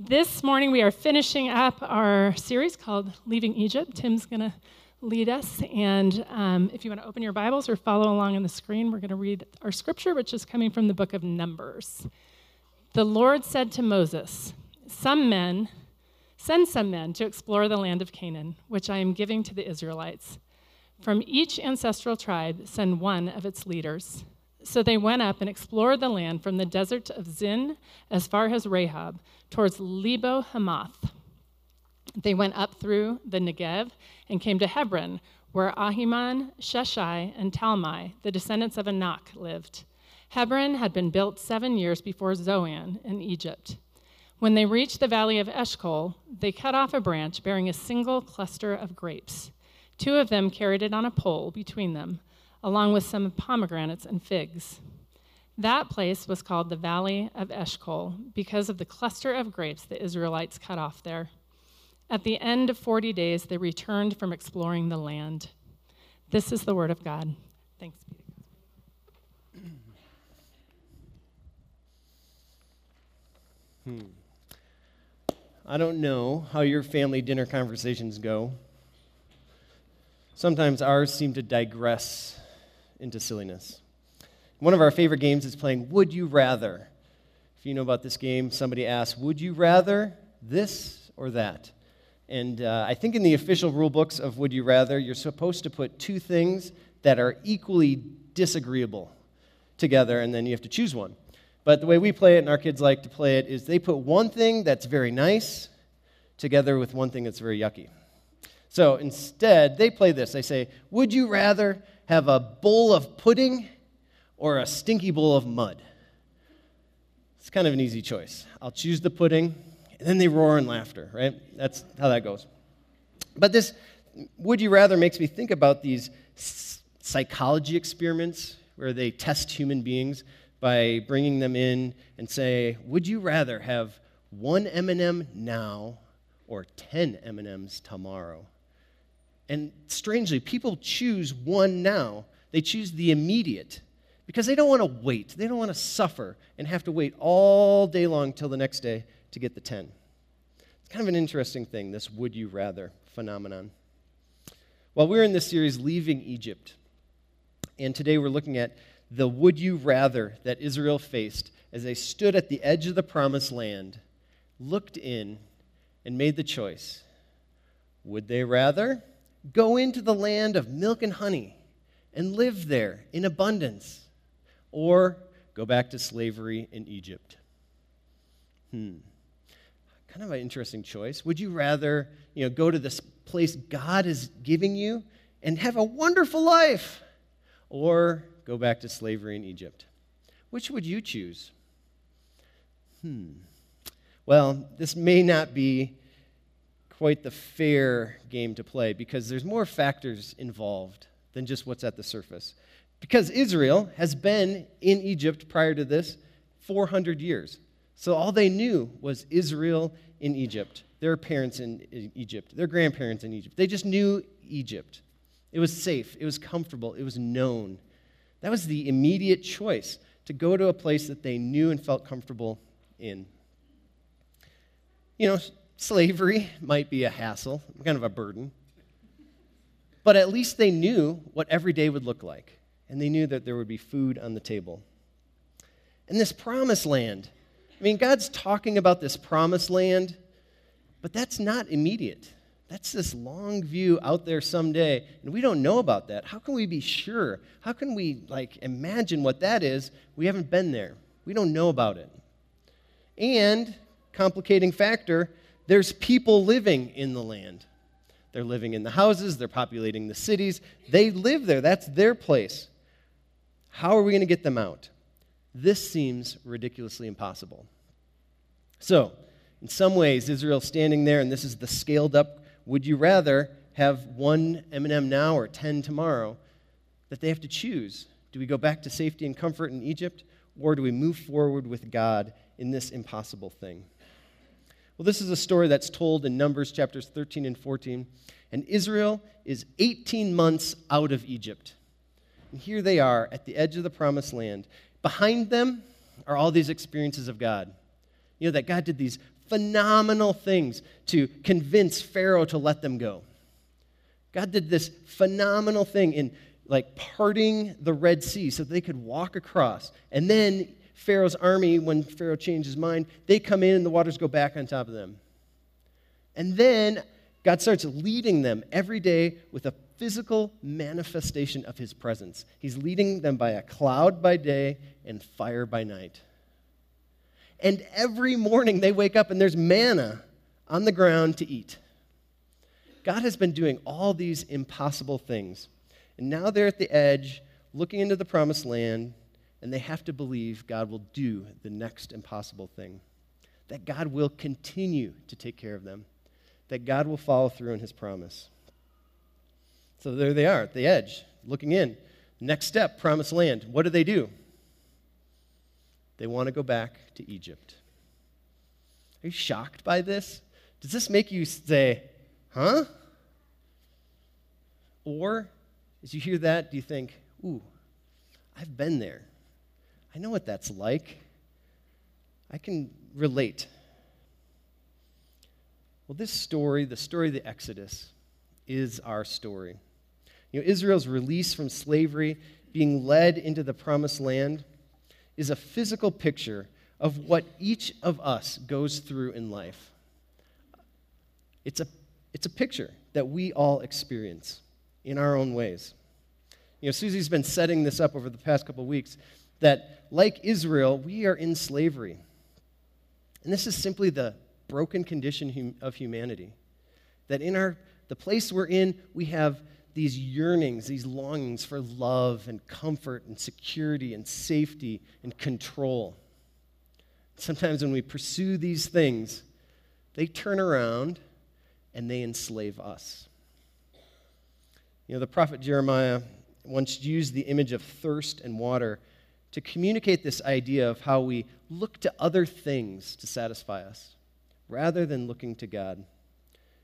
This morning we are finishing up our series called Leaving Egypt. Tim's going to lead us. And um, if you want to open your Bibles or follow along on the screen, we're going to read our scripture, which is coming from the book of Numbers. The Lord said to Moses, Some men, send some men to explore the land of Canaan, which I am giving to the Israelites. From each ancestral tribe, send one of its leaders. So they went up and explored the land from the desert of Zin as far as Rehob towards Lebo Hamath. They went up through the Negev and came to Hebron, where Ahiman, Sheshai, and Talmai, the descendants of Anak, lived. Hebron had been built seven years before Zoan in Egypt. When they reached the valley of Eshcol, they cut off a branch bearing a single cluster of grapes. Two of them carried it on a pole between them along with some pomegranates and figs. That place was called the Valley of Eshcol because of the cluster of grapes the Israelites cut off there. At the end of 40 days, they returned from exploring the land. This is the word of God. Thanks be to God. Hmm. I don't know how your family dinner conversations go. Sometimes ours seem to digress into silliness. One of our favorite games is playing Would You Rather. If you know about this game, somebody asks, Would you rather this or that? And uh, I think in the official rule books of Would You Rather, you're supposed to put two things that are equally disagreeable together, and then you have to choose one. But the way we play it, and our kids like to play it, is they put one thing that's very nice together with one thing that's very yucky. So instead, they play this. They say, Would you rather have a bowl of pudding or a stinky bowl of mud? It's kind of an easy choice. I'll choose the pudding, and then they roar in laughter, right? That's how that goes. But this would you rather makes me think about these psychology experiments where they test human beings by bringing them in and say, "Would you rather have one M&M now or 10 M&Ms tomorrow?" And strangely, people choose one now. They choose the immediate because they don't want to wait. They don't want to suffer and have to wait all day long till the next day to get the 10. It's kind of an interesting thing, this would you rather phenomenon. Well, we're in this series, Leaving Egypt. And today we're looking at the would you rather that Israel faced as they stood at the edge of the promised land, looked in, and made the choice. Would they rather? Go into the land of milk and honey and live there in abundance, or go back to slavery in Egypt. Hmm. Kind of an interesting choice. Would you rather, you know, go to this place God is giving you and have a wonderful life, or go back to slavery in Egypt? Which would you choose? Hmm. Well, this may not be quite the fair game to play because there's more factors involved than just what's at the surface. Because Israel has been in Egypt prior to this 400 years. So all they knew was Israel in Egypt, their parents in Egypt, their grandparents in Egypt. They just knew Egypt. It was safe, it was comfortable, it was known. That was the immediate choice to go to a place that they knew and felt comfortable in. You know, Slavery might be a hassle, kind of a burden. But at least they knew what every day would look like, and they knew that there would be food on the table. And this promised land, I mean, God's talking about this promised land, but that's not immediate. That's this long view out there someday, and we don't know about that. How can we be sure? How can we like imagine what that is? We haven't been there. We don't know about it. And complicating factor, there's people living in the land. They're living in the houses, they're populating the cities. They live there, that's their place. How are we going to get them out? This seems ridiculously impossible. So, in some ways, Israel's standing there, and this is the scaled up would you rather have one M&M now or 10 tomorrow that they have to choose. Do we go back to safety and comfort in Egypt, or do we move forward with God in this impossible thing? Well, this is a story that's told in Numbers chapters 13 and 14. And Israel is 18 months out of Egypt. And here they are at the edge of the promised land. Behind them are all these experiences of God. You know, that God did these phenomenal things to convince Pharaoh to let them go. God did this phenomenal thing in like parting the Red Sea so they could walk across. And then Pharaoh's army, when Pharaoh changed his mind, they come in and the waters go back on top of them. And then God starts leading them every day with a physical manifestation of his presence. He's leading them by a cloud by day and fire by night. And every morning they wake up and there's manna on the ground to eat. God has been doing all these impossible things. And now they're at the edge, looking into the promised land, and they have to believe God will do the next impossible thing. That God will continue to take care of them. That God will follow through on his promise. So there they are at the edge, looking in. Next step, promised land. What do they do? They want to go back to Egypt. Are you shocked by this? Does this make you say, huh? Or, as you hear that, do you think, ooh, I've been there. I know what that's like. I can relate. Well, this story, the story of the Exodus, is our story. You know, Israel's release from slavery, being led into the promised land, is a physical picture of what each of us goes through in life. It's a, it's a picture that we all experience in our own ways. You know, Susie's been setting this up over the past couple weeks that, like Israel, we are in slavery. And this is simply the broken condition of humanity. That in our, the place we're in, we have these yearnings, these longings for love and comfort and security and safety and control. Sometimes when we pursue these things, they turn around and they enslave us. You know, the prophet Jeremiah once used the image of thirst and water to communicate this idea of how we look to other things to satisfy us rather than looking to God.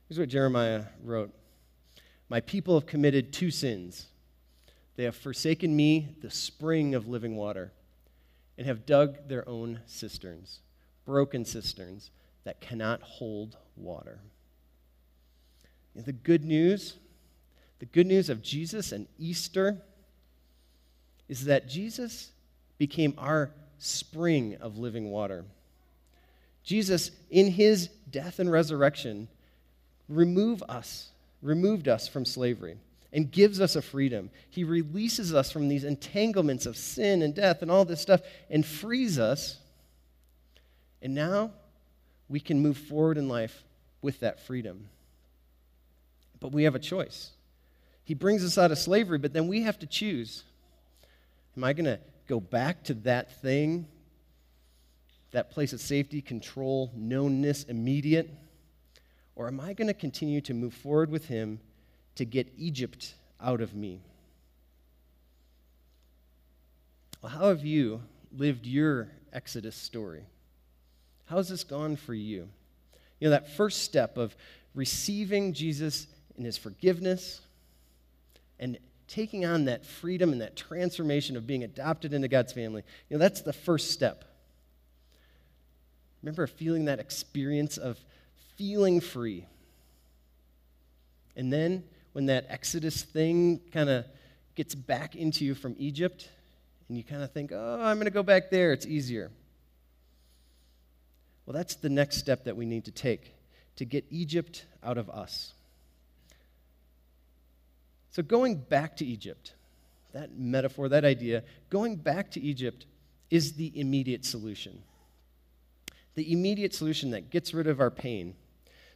Here's what Jeremiah wrote My people have committed two sins. They have forsaken me, the spring of living water, and have dug their own cisterns, broken cisterns that cannot hold water. The good news the good news of Jesus and Easter is that Jesus became our spring of living water. Jesus, in his death and resurrection, remove us, removed us from slavery and gives us a freedom. He releases us from these entanglements of sin and death and all this stuff and frees us. And now we can move forward in life with that freedom. But we have a choice. He brings us out of slavery, but then we have to choose. Am I going to go back to that thing, that place of safety, control, knownness, immediate? Or am I going to continue to move forward with Him to get Egypt out of me? Well, how have you lived your Exodus story? How has this gone for you? You know, that first step of receiving Jesus in His forgiveness and taking on that freedom and that transformation of being adopted into God's family, you know, that's the first step. Remember feeling that experience of feeling free. And then when that Exodus thing kind of gets back into you from Egypt, and you kind of think, oh, I'm going to go back there, it's easier. Well, that's the next step that we need to take to get Egypt out of us. So, going back to Egypt, that metaphor, that idea, going back to Egypt is the immediate solution. The immediate solution that gets rid of our pain.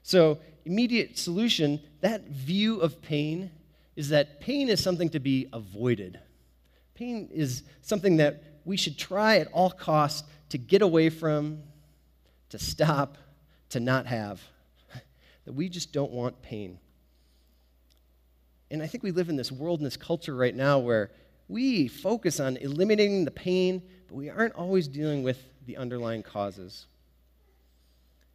So, immediate solution, that view of pain is that pain is something to be avoided. Pain is something that we should try at all costs to get away from, to stop, to not have. that we just don't want pain. And I think we live in this world and this culture right now where we focus on eliminating the pain, but we aren't always dealing with the underlying causes.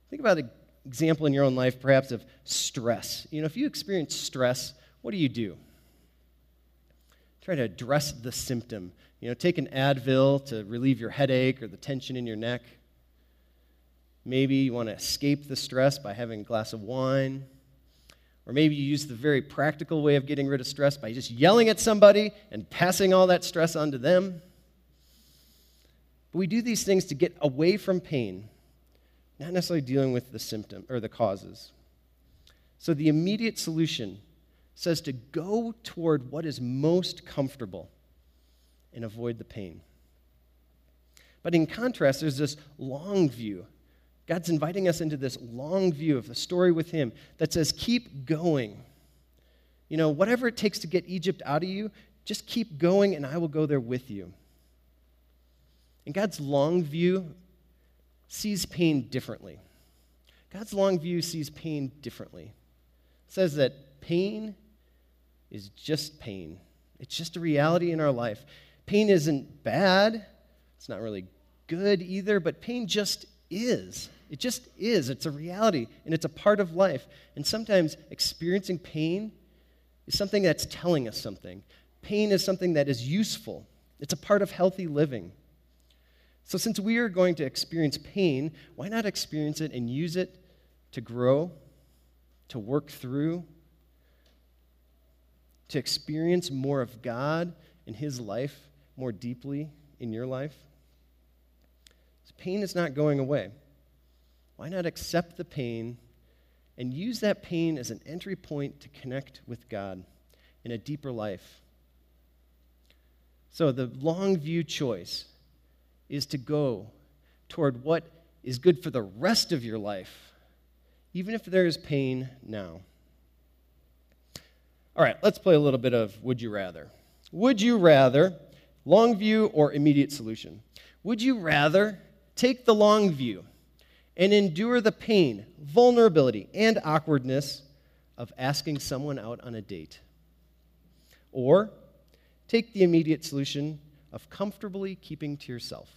Think about an example in your own life, perhaps, of stress. You know, if you experience stress, what do you do? Try to address the symptom. You know, take an Advil to relieve your headache or the tension in your neck. Maybe you want to escape the stress by having a glass of wine. Or maybe you use the very practical way of getting rid of stress by just yelling at somebody and passing all that stress onto them. But we do these things to get away from pain, not necessarily dealing with the symptom or the causes. So the immediate solution says to go toward what is most comfortable and avoid the pain. But in contrast, there's this long view. God's inviting us into this long view of the story with Him that says, keep going. You know, whatever it takes to get Egypt out of you, just keep going and I will go there with you. And God's long view sees pain differently. God's long view sees pain differently. It says that pain is just pain. It's just a reality in our life. Pain isn't bad, it's not really good either, but pain just is. It just is. It's a reality, and it's a part of life. And sometimes experiencing pain is something that's telling us something. Pain is something that is useful, it's a part of healthy living. So, since we are going to experience pain, why not experience it and use it to grow, to work through, to experience more of God in His life more deeply in your life? Pain is not going away. Why not accept the pain and use that pain as an entry point to connect with God in a deeper life? So, the long view choice is to go toward what is good for the rest of your life, even if there is pain now. All right, let's play a little bit of Would You Rather. Would you rather, long view or immediate solution? Would you rather take the long view and endure the pain, vulnerability, and awkwardness of asking someone out on a date? Or take the immediate solution of comfortably keeping to yourself?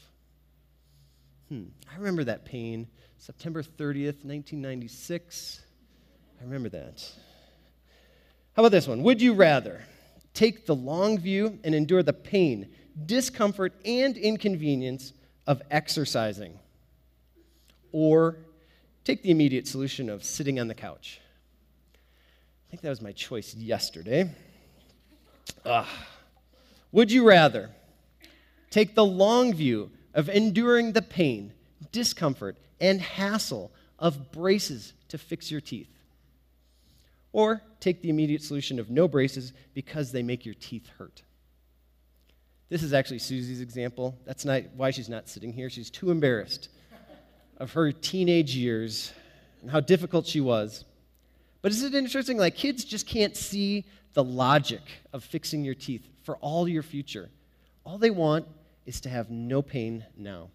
Hmm, I remember that pain, September 30th, 1996. I remember that. How about this one? Would you rather take the long view and endure the pain, discomfort, and inconvenience of exercising? Or take the immediate solution of sitting on the couch? I think that was my choice yesterday. Ugh. Would you rather take the long view of enduring the pain, discomfort, and hassle of braces to fix your teeth? Or take the immediate solution of no braces because they make your teeth hurt. This is actually Susie's example. That's not why she's not sitting here. She's too embarrassed of her teenage years and how difficult she was. But isn't it interesting? Like, kids just can't see the logic of fixing your teeth for all your future. All they want is to have no pain now.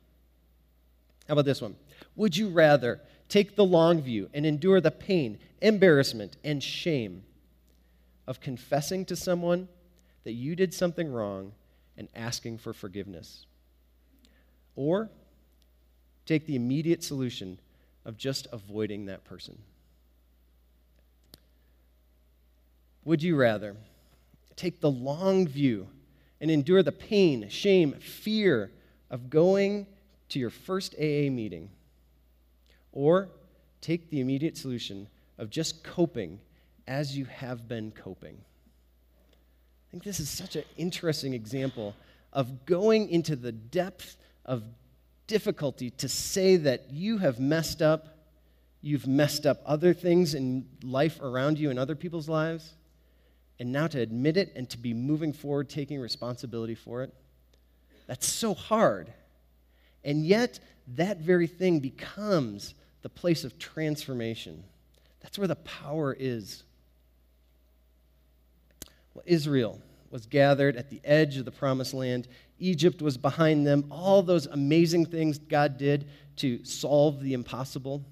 How about this one? Would you rather take the long view and endure the pain, embarrassment, and shame of confessing to someone that you did something wrong and asking for forgiveness. Or take the immediate solution of just avoiding that person. Would you rather take the long view and endure the pain, shame, fear of going to your first AA meeting? Or take the immediate solution of just coping as you have been coping. I think this is such an interesting example of going into the depth of difficulty to say that you have messed up, you've messed up other things in life around you and other people's lives, and now to admit it and to be moving forward, taking responsibility for it. That's so hard. And yet, that very thing becomes the place of transformation. That's where the power is. Israel was gathered at the edge of the promised land. Egypt was behind them. All those amazing things God did to solve the impossible.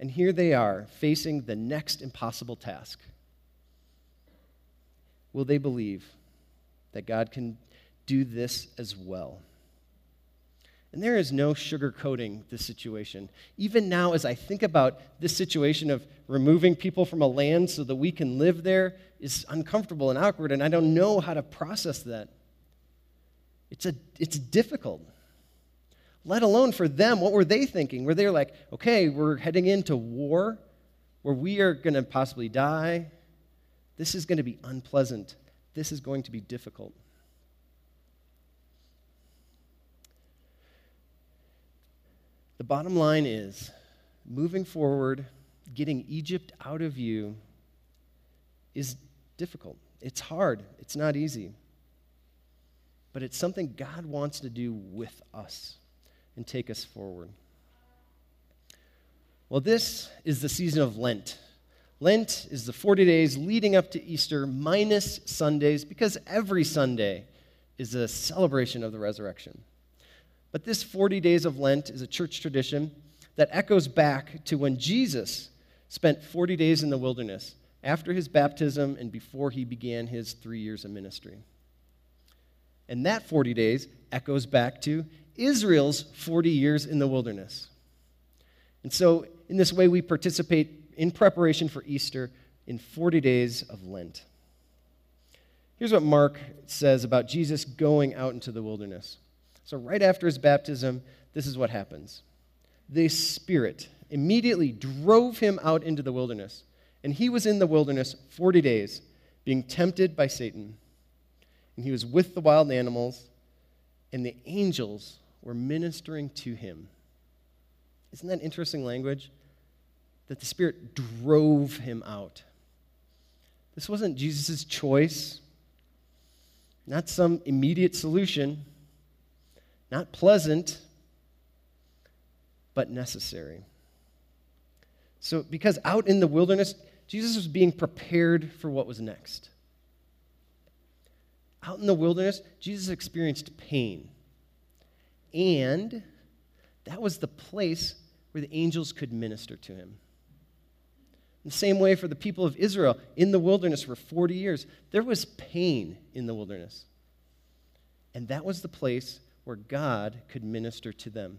And here they are facing the next impossible task. Will they believe that God can do this as well? And there is no sugarcoating this situation. Even now, as I think about this situation of removing people from a land so that we can live there, is uncomfortable and awkward, and I don't know how to process that. It's, a, it's difficult. let alone for them. What were they thinking? Were they like, okay, we're heading into war where we are going to possibly die? This is going to be unpleasant. This is going to be difficult. The bottom line is moving forward, getting Egypt out of you is difficult. It's hard. It's not easy. But it's something God wants to do with us and take us forward. Well, this is the season of Lent. Lent is the 40 days leading up to Easter minus Sundays because every Sunday is a celebration of the resurrection. But this 40 days of Lent is a church tradition that echoes back to when Jesus spent 40 days in the wilderness after his baptism and before he began his three years of ministry. And that 40 days echoes back to Israel's 40 years in the wilderness. And so, in this way, we participate in preparation for Easter in 40 days of Lent. Here's what Mark says about Jesus going out into the wilderness. So, right after his baptism, this is what happens the Spirit immediately drove him out into the wilderness, and he was in the wilderness 40 days, being tempted by Satan. And he was with the wild animals, and the angels were ministering to him. Isn't that interesting language? That the Spirit drove him out. This wasn't Jesus' choice, not some immediate solution. Not pleasant, but necessary. So, because out in the wilderness, Jesus was being prepared for what was next. Out in the wilderness, Jesus experienced pain. And that was the place where the angels could minister to him. The same way, for the people of Israel in the wilderness for 40 years, there was pain in the wilderness. And that was the place where God could minister to them.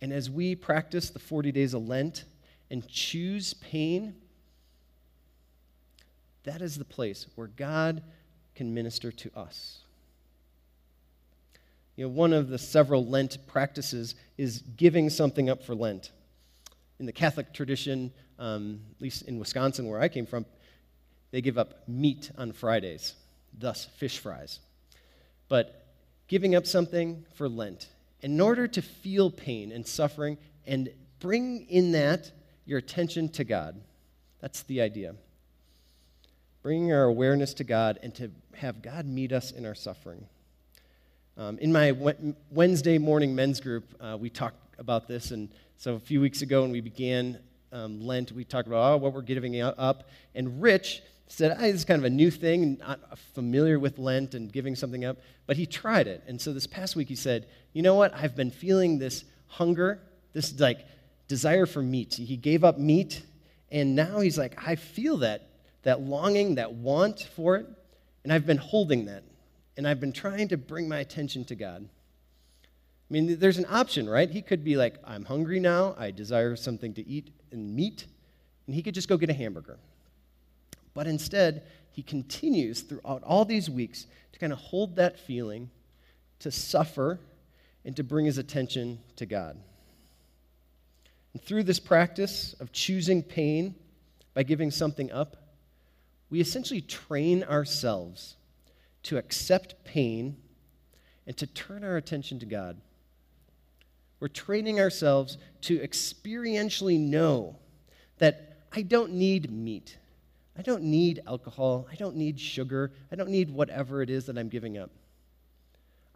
And as we practice the 40 days of Lent and choose pain, that is the place where God can minister to us. You know, one of the several Lent practices is giving something up for Lent. In the Catholic tradition, um, at least in Wisconsin, where I came from, they give up meat on Fridays, thus fish fries. But giving up something for Lent in order to feel pain and suffering and bring in that your attention to God. That's the idea. Bringing our awareness to God and to have God meet us in our suffering. Um, in my Wednesday morning men's group, uh, we talked about this. And so a few weeks ago, when we began um, Lent, we talked about oh, what we're giving up. And Rich said, hey, this is kind of a new thing, not familiar with Lent and giving something up, but he tried it. And so this past week he said, you know what? I've been feeling this hunger, this like desire for meat. He gave up meat, and now he's like, I feel that, that longing, that want for it, and I've been holding that. And I've been trying to bring my attention to God. I mean, there's an option, right? He could be like, I'm hungry now, I desire something to eat and meat, and he could just go get a hamburger. But instead, he continues throughout all these weeks to kind of hold that feeling, to suffer, and to bring his attention to God. And through this practice of choosing pain by giving something up, we essentially train ourselves to accept pain and to turn our attention to God. We're training ourselves to experientially know that I don't need meat. I don't need alcohol. I don't need sugar. I don't need whatever it is that I'm giving up.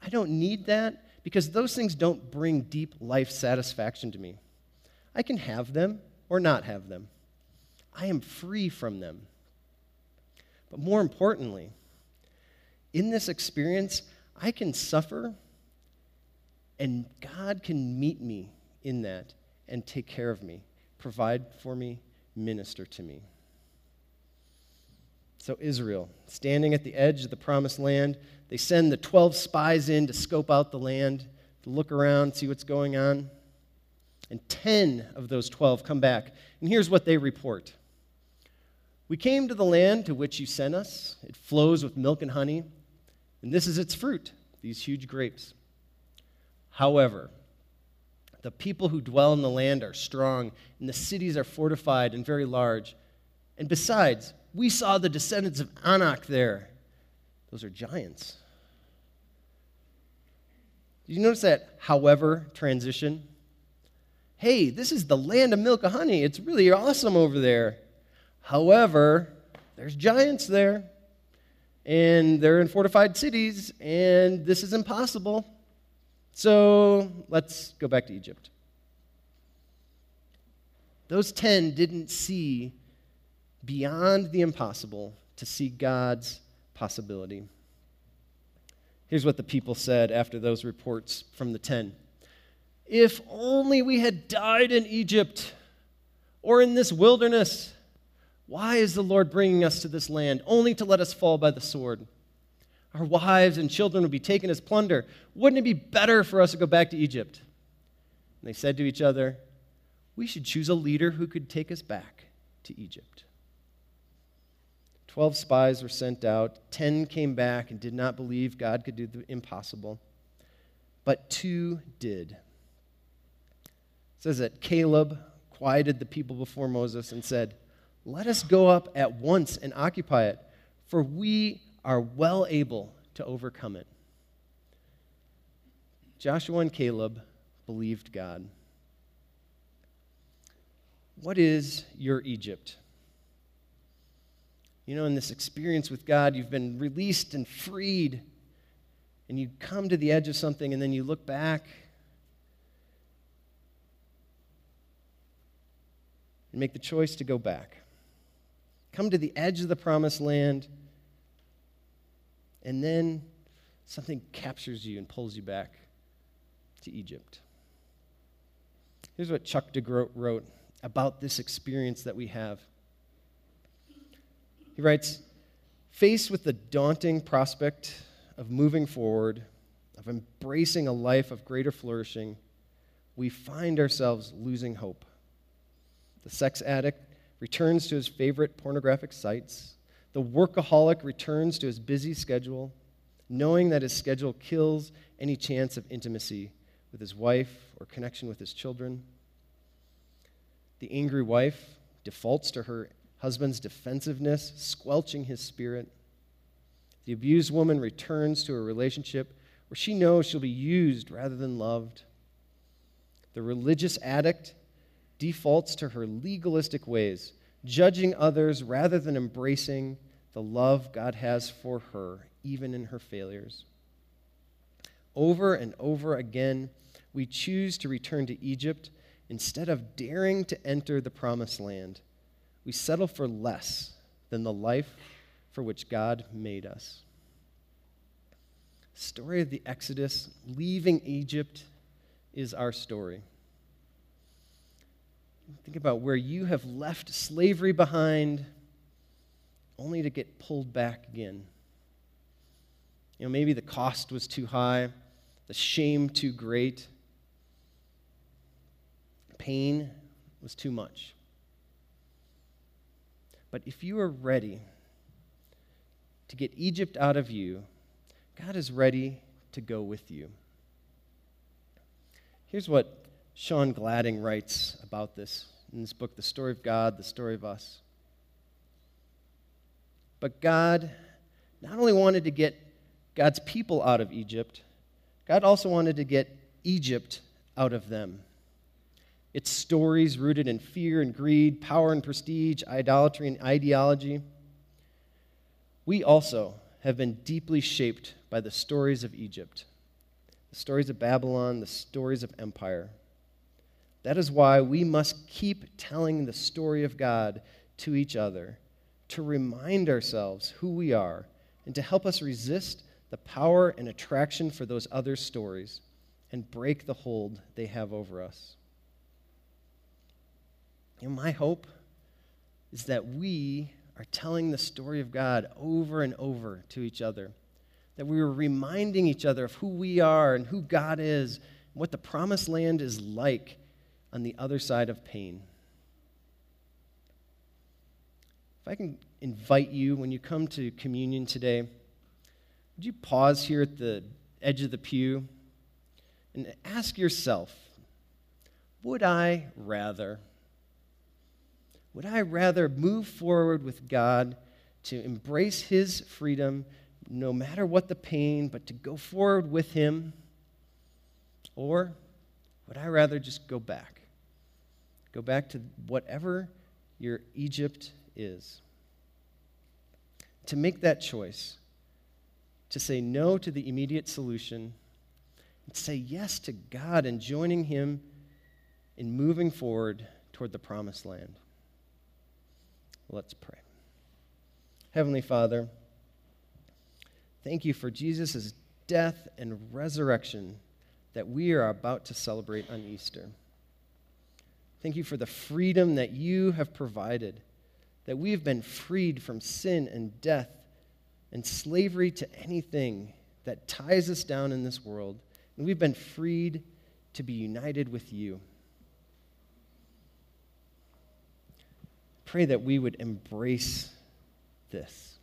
I don't need that because those things don't bring deep life satisfaction to me. I can have them or not have them. I am free from them. But more importantly, in this experience, I can suffer and God can meet me in that and take care of me, provide for me, minister to me. So, Israel, standing at the edge of the promised land, they send the 12 spies in to scope out the land, to look around, see what's going on. And 10 of those 12 come back. And here's what they report We came to the land to which you sent us. It flows with milk and honey, and this is its fruit, these huge grapes. However, the people who dwell in the land are strong, and the cities are fortified and very large. And besides, we saw the descendants of Anak there. Those are giants. Did you notice that, however, transition? Hey, this is the land of milk and honey. It's really awesome over there. However, there's giants there, and they're in fortified cities, and this is impossible. So let's go back to Egypt. Those 10 didn't see beyond the impossible to see God's possibility. Here's what the people said after those reports from the 10 If only we had died in Egypt or in this wilderness. Why is the Lord bringing us to this land only to let us fall by the sword? Our wives and children would be taken as plunder. Wouldn't it be better for us to go back to Egypt? And they said to each other, We should choose a leader who could take us back to Egypt. Twelve spies were sent out. Ten came back and did not believe God could do the impossible. But two did. It says that Caleb quieted the people before Moses and said, Let us go up at once and occupy it, for we are well able to overcome it. Joshua and Caleb believed God. What is your Egypt? You know, in this experience with God, you've been released and freed, and you come to the edge of something, and then you look back and make the choice to go back. Come to the edge of the promised land and then something captures you and pulls you back to Egypt. Here's what Chuck DeGroat wrote about this experience that we have. He writes Faced with the daunting prospect of moving forward, of embracing a life of greater flourishing, we find ourselves losing hope. The sex addict returns to his favorite pornographic sites. The workaholic returns to his busy schedule, knowing that his schedule kills any chance of intimacy with his wife or connection with his children. The angry wife defaults to her husband's defensiveness, squelching his spirit. The abused woman returns to a relationship where she knows she'll be used rather than loved. The religious addict defaults to her legalistic ways, judging others rather than embracing the love God has for her, even in her failures. Over and over again, we choose to return to Egypt instead of daring to enter the promised land. We settle for less than the life for which God made us. The story of the Exodus, leaving Egypt, is our story. Think about where you have left slavery behind only to get pulled back again. You know, maybe the cost was too high, the shame too great, pain was too much. But if you are ready to get Egypt out of you, God is ready to go with you. Here's what Sean Gladding writes about this in this book, The Story of God, The Story of Us. But God not only wanted to get God's people out of Egypt, God also wanted to get Egypt out of them. Its stories rooted in fear and greed, power and prestige, idolatry and ideology. We also have been deeply shaped by the stories of Egypt, the stories of Babylon, the stories of empire. That is why we must keep telling the story of God to each other to remind ourselves who we are and to help us resist the power and attraction for those other stories and break the hold they have over us. You know, my hope is that we are telling the story of God over and over to each other, that we are reminding each other of who we are and who God is, and what the promised land is like on the other side of pain. If I can invite you when you come to communion today, would you pause here at the edge of the pew? And ask yourself would I rather? Would I rather move forward with God to embrace His freedom no matter what the pain, but to go forward with Him? Or would I rather just go back? Go back to whatever your Egypt is. To make that choice, to say no to the immediate solution, and say yes to God and joining Him in moving forward toward the promised land. Let's pray. Heavenly Father, thank you for Jesus' death and resurrection that we are about to celebrate on Easter. Thank you for the freedom that you have provided, that we have been freed from sin and death and slavery to anything that ties us down in this world, and we've been freed to be united with you. Pray that we would embrace this.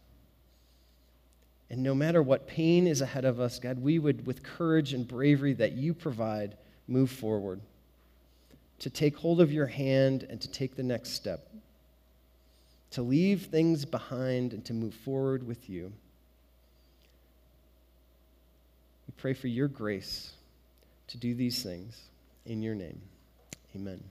And no matter what pain is ahead of us, God, we would, with courage and bravery that you provide, move forward to take hold of your hand and to take the next step, to leave things behind and to move forward with you. We pray for your grace to do these things in your name. Amen.